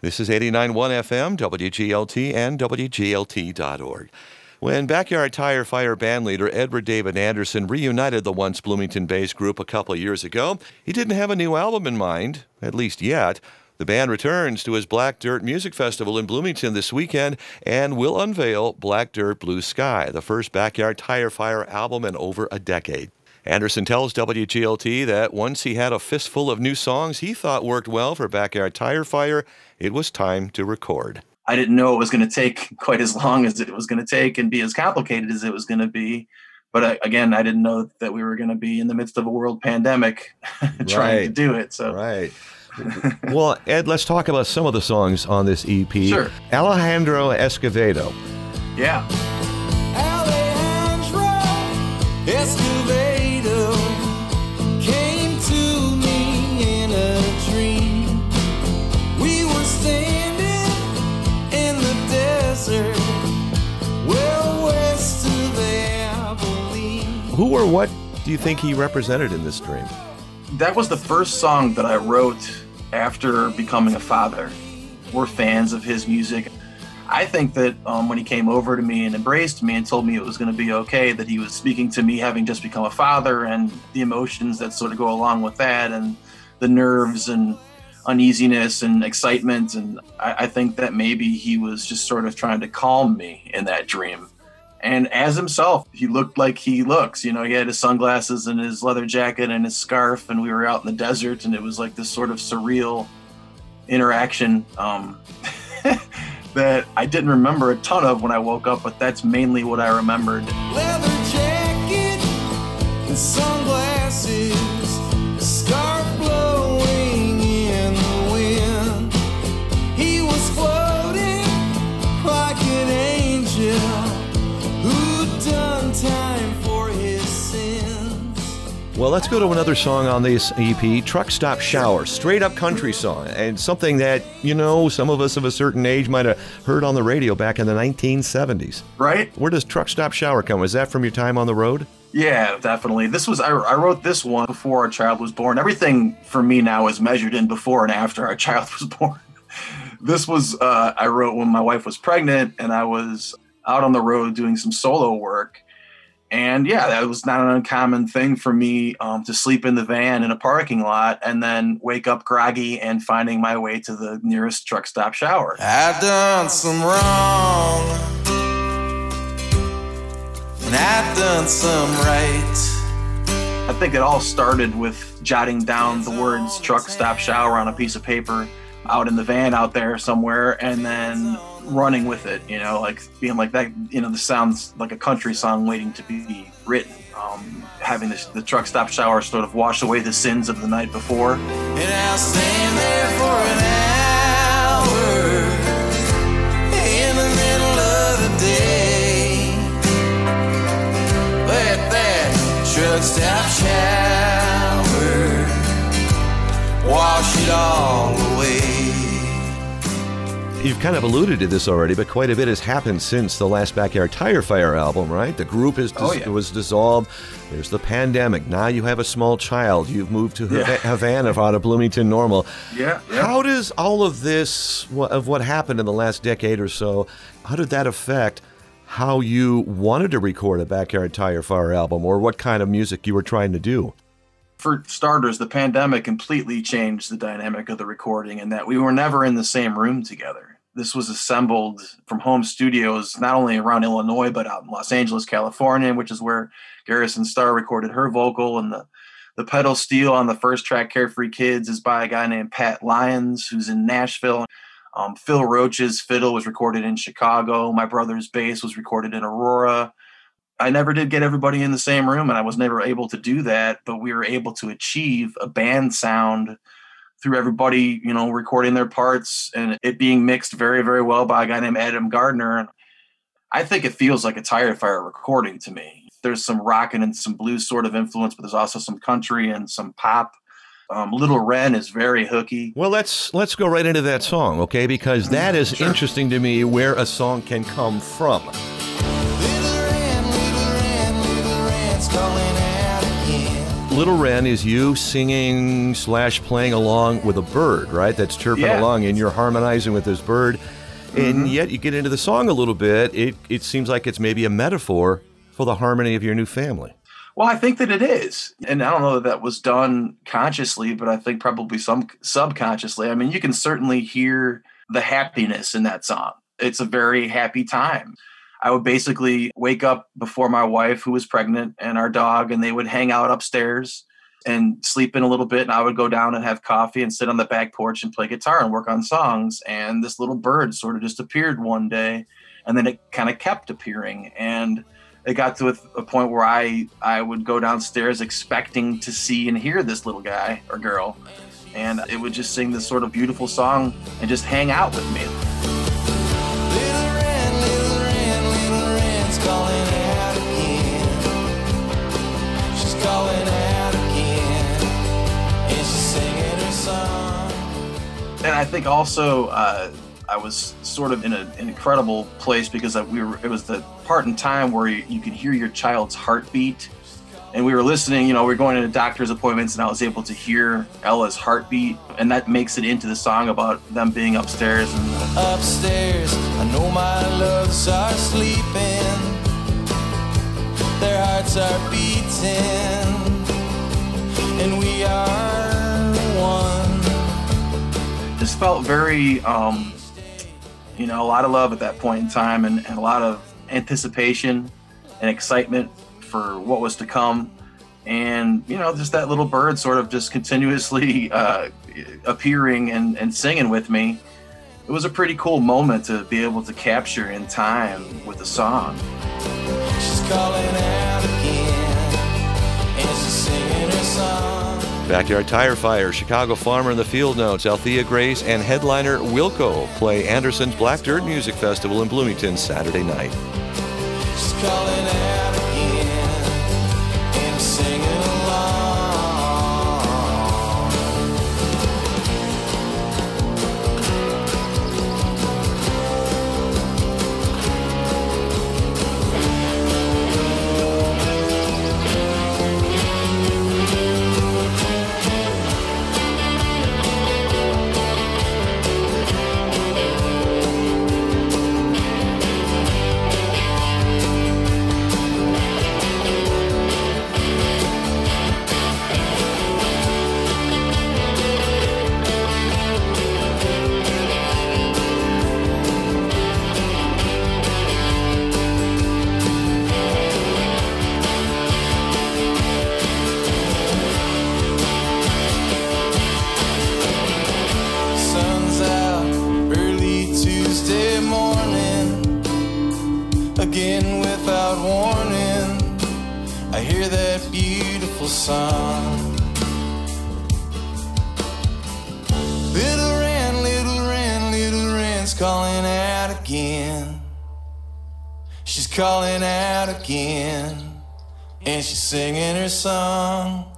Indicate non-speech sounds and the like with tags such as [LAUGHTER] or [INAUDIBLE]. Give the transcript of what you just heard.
This is 89.1 FM, WGLT, and WGLT.org. When Backyard Tire Fire band leader Edward David Anderson reunited the once Bloomington based group a couple years ago, he didn't have a new album in mind, at least yet. The band returns to his Black Dirt Music Festival in Bloomington this weekend and will unveil Black Dirt Blue Sky, the first Backyard Tire Fire album in over a decade. Anderson tells WGLT that once he had a fistful of new songs he thought worked well for Backyard Tire Fire, it was time to record. I didn't know it was going to take [LAUGHS] quite as long as it was going to take and be as complicated as it was going to be. But again, I didn't know that we were going to be in the midst of a world pandemic [LAUGHS] trying to do it. So Right. [LAUGHS] well, Ed, let's talk about some of the songs on this EP. Sure. Alejandro Escovedo. yeah, or what do you think he represented in this dream? that was the first song that I wrote after becoming a father. We're fans of his music. I think that um, when he came over to me and embraced me and told me it was going to be okay, that he was speaking to me having just become a father and the emotions that sort of go along with that and the nerves and uneasiness and excitement. And I, I think that maybe he was just sort of trying to calm me in that dream. And as himself, he looked like he looks. You know, he had his sunglasses and his leather jacket and his scarf, and we were out in the desert, and it was like this sort of surreal interaction um, [LAUGHS] that I didn't remember a ton of when I woke up, but that's mainly what I remembered. Well, let's go to another song on this EP, Truck Stop Shower, straight up country song, and something that, you know, some of us of a certain age might have heard on the radio back in the 1970s. Right? Where does Truck Stop Shower come? Was that from your time on the road? Yeah, definitely. This was I, I wrote this one before our child was born. Everything for me now is measured in before and after our child [LAUGHS] was born. this was uh, I wrote when my wife was pregnant and I was out on the road doing some solo work. And yeah, that was not an uncommon thing for me um, to sleep in the van in a parking lot and then wake up groggy and finding my way to the nearest truck stop shower. I've done some wrong, and I've done some right. I think it all started with jotting down the words truck stop shower on a piece of paper out in the van out there somewhere and then running with it, you know, like being like that, you know, this sounds like a country song waiting to be written. Um, having this, the truck stop shower sort of wash away the sins of the night before. And I'll stand there for an hour in the middle of the day. Let that truck stop shower wash it all away. You've kind of alluded to this already, but quite a bit has happened since the last Backyard Tire Fire album, right? The group is oh, dis- Oh, yeah. was dissolved. There's the pandemic. Now you have a small child. You've moved to Yeah. Havana out of Bloomington Normal. Yeah, How does all of this, of what happened in the last decade or so, how did that affect how you wanted to record a Backyard Tire Fire album or what kind of music you were trying to do? for starters, the pandemic completely changed the dynamic of the recording in that we were never in the same room together. This was assembled from home studios, not only around Illinois, but out in Los Angeles, California, which is where Garrison Starr recorded her vocal. And the, the pedal steel on the first track, Carefree Kids, is by a guy named Pat Lyons, who's in Nashville. Um, Phil Roach's fiddle was recorded in Chicago. My brother's bass was recorded in Aurora. I never did get everybody in the same room, and I was never able to do that. But we were able to achieve a band sound through everybody, you know, recording their parts and it being mixed very, very well by a guy named Adam Gardner. I think it feels like a tire fire recording to me. There's some rocking and some blues sort of influence, but there's also some country and some pop. Um, Little Wren is very hooky. Well, let's let's go right into that song, okay? Because that is Sure. interesting to me where a song can come from. Little Wren is you singing slash playing along with a bird, right? That's chirping Yeah. along, and you're harmonizing with this bird. And mm-hmm. yet, you get into the song a little bit. It it seems like it's maybe a metaphor for the harmony of your new family. Well, I think that it is. And I don't know that that was done consciously, but I think probably some subconsciously. I mean, you can certainly hear the happiness in that song. It's a very happy time. I would basically wake up before my wife, who was pregnant, and our dog, and they would hang out upstairs and sleep in a little bit. And I would go down and have coffee and sit on the back porch and play guitar and work on songs. And this little bird sort of just appeared one day, and then it kind of kept appearing. And it got to a, point where I I would go downstairs expecting to see and hear this little guy or girl, and it would just sing this sort of beautiful song and just hang out with me. And I think also uh, I was sort of in a, an incredible place because we were it was the part in time where you, you could hear your child's heartbeat. And we were listening, you know, we were going to doctor's appointments, and I was able to hear Ella's heartbeat, and that makes it into the song about them being upstairs and Upstairs, I know my loves are sleeping. Their hearts are beating. And we are just felt very um you know a lot of love at that point in time and, and a lot of anticipation and excitement for what was to come and you know just that little bird sort of just continuously [LAUGHS] uh, appearing and, and singing with me it was a pretty cool moment to be able to capture in time with the song She's calling out again. And she's singing her song. Backyard Tire Fire, Chicago Farmer and the Field Notes, Althea Grace, and headliner Wilco play Anderson's Black Dirt Music Festival in Bloomington Saturday night. Again without warning. I hear that beautiful song. Little Wren, little Wren, little Wren's calling out again. She's calling out again, and she's singing her song.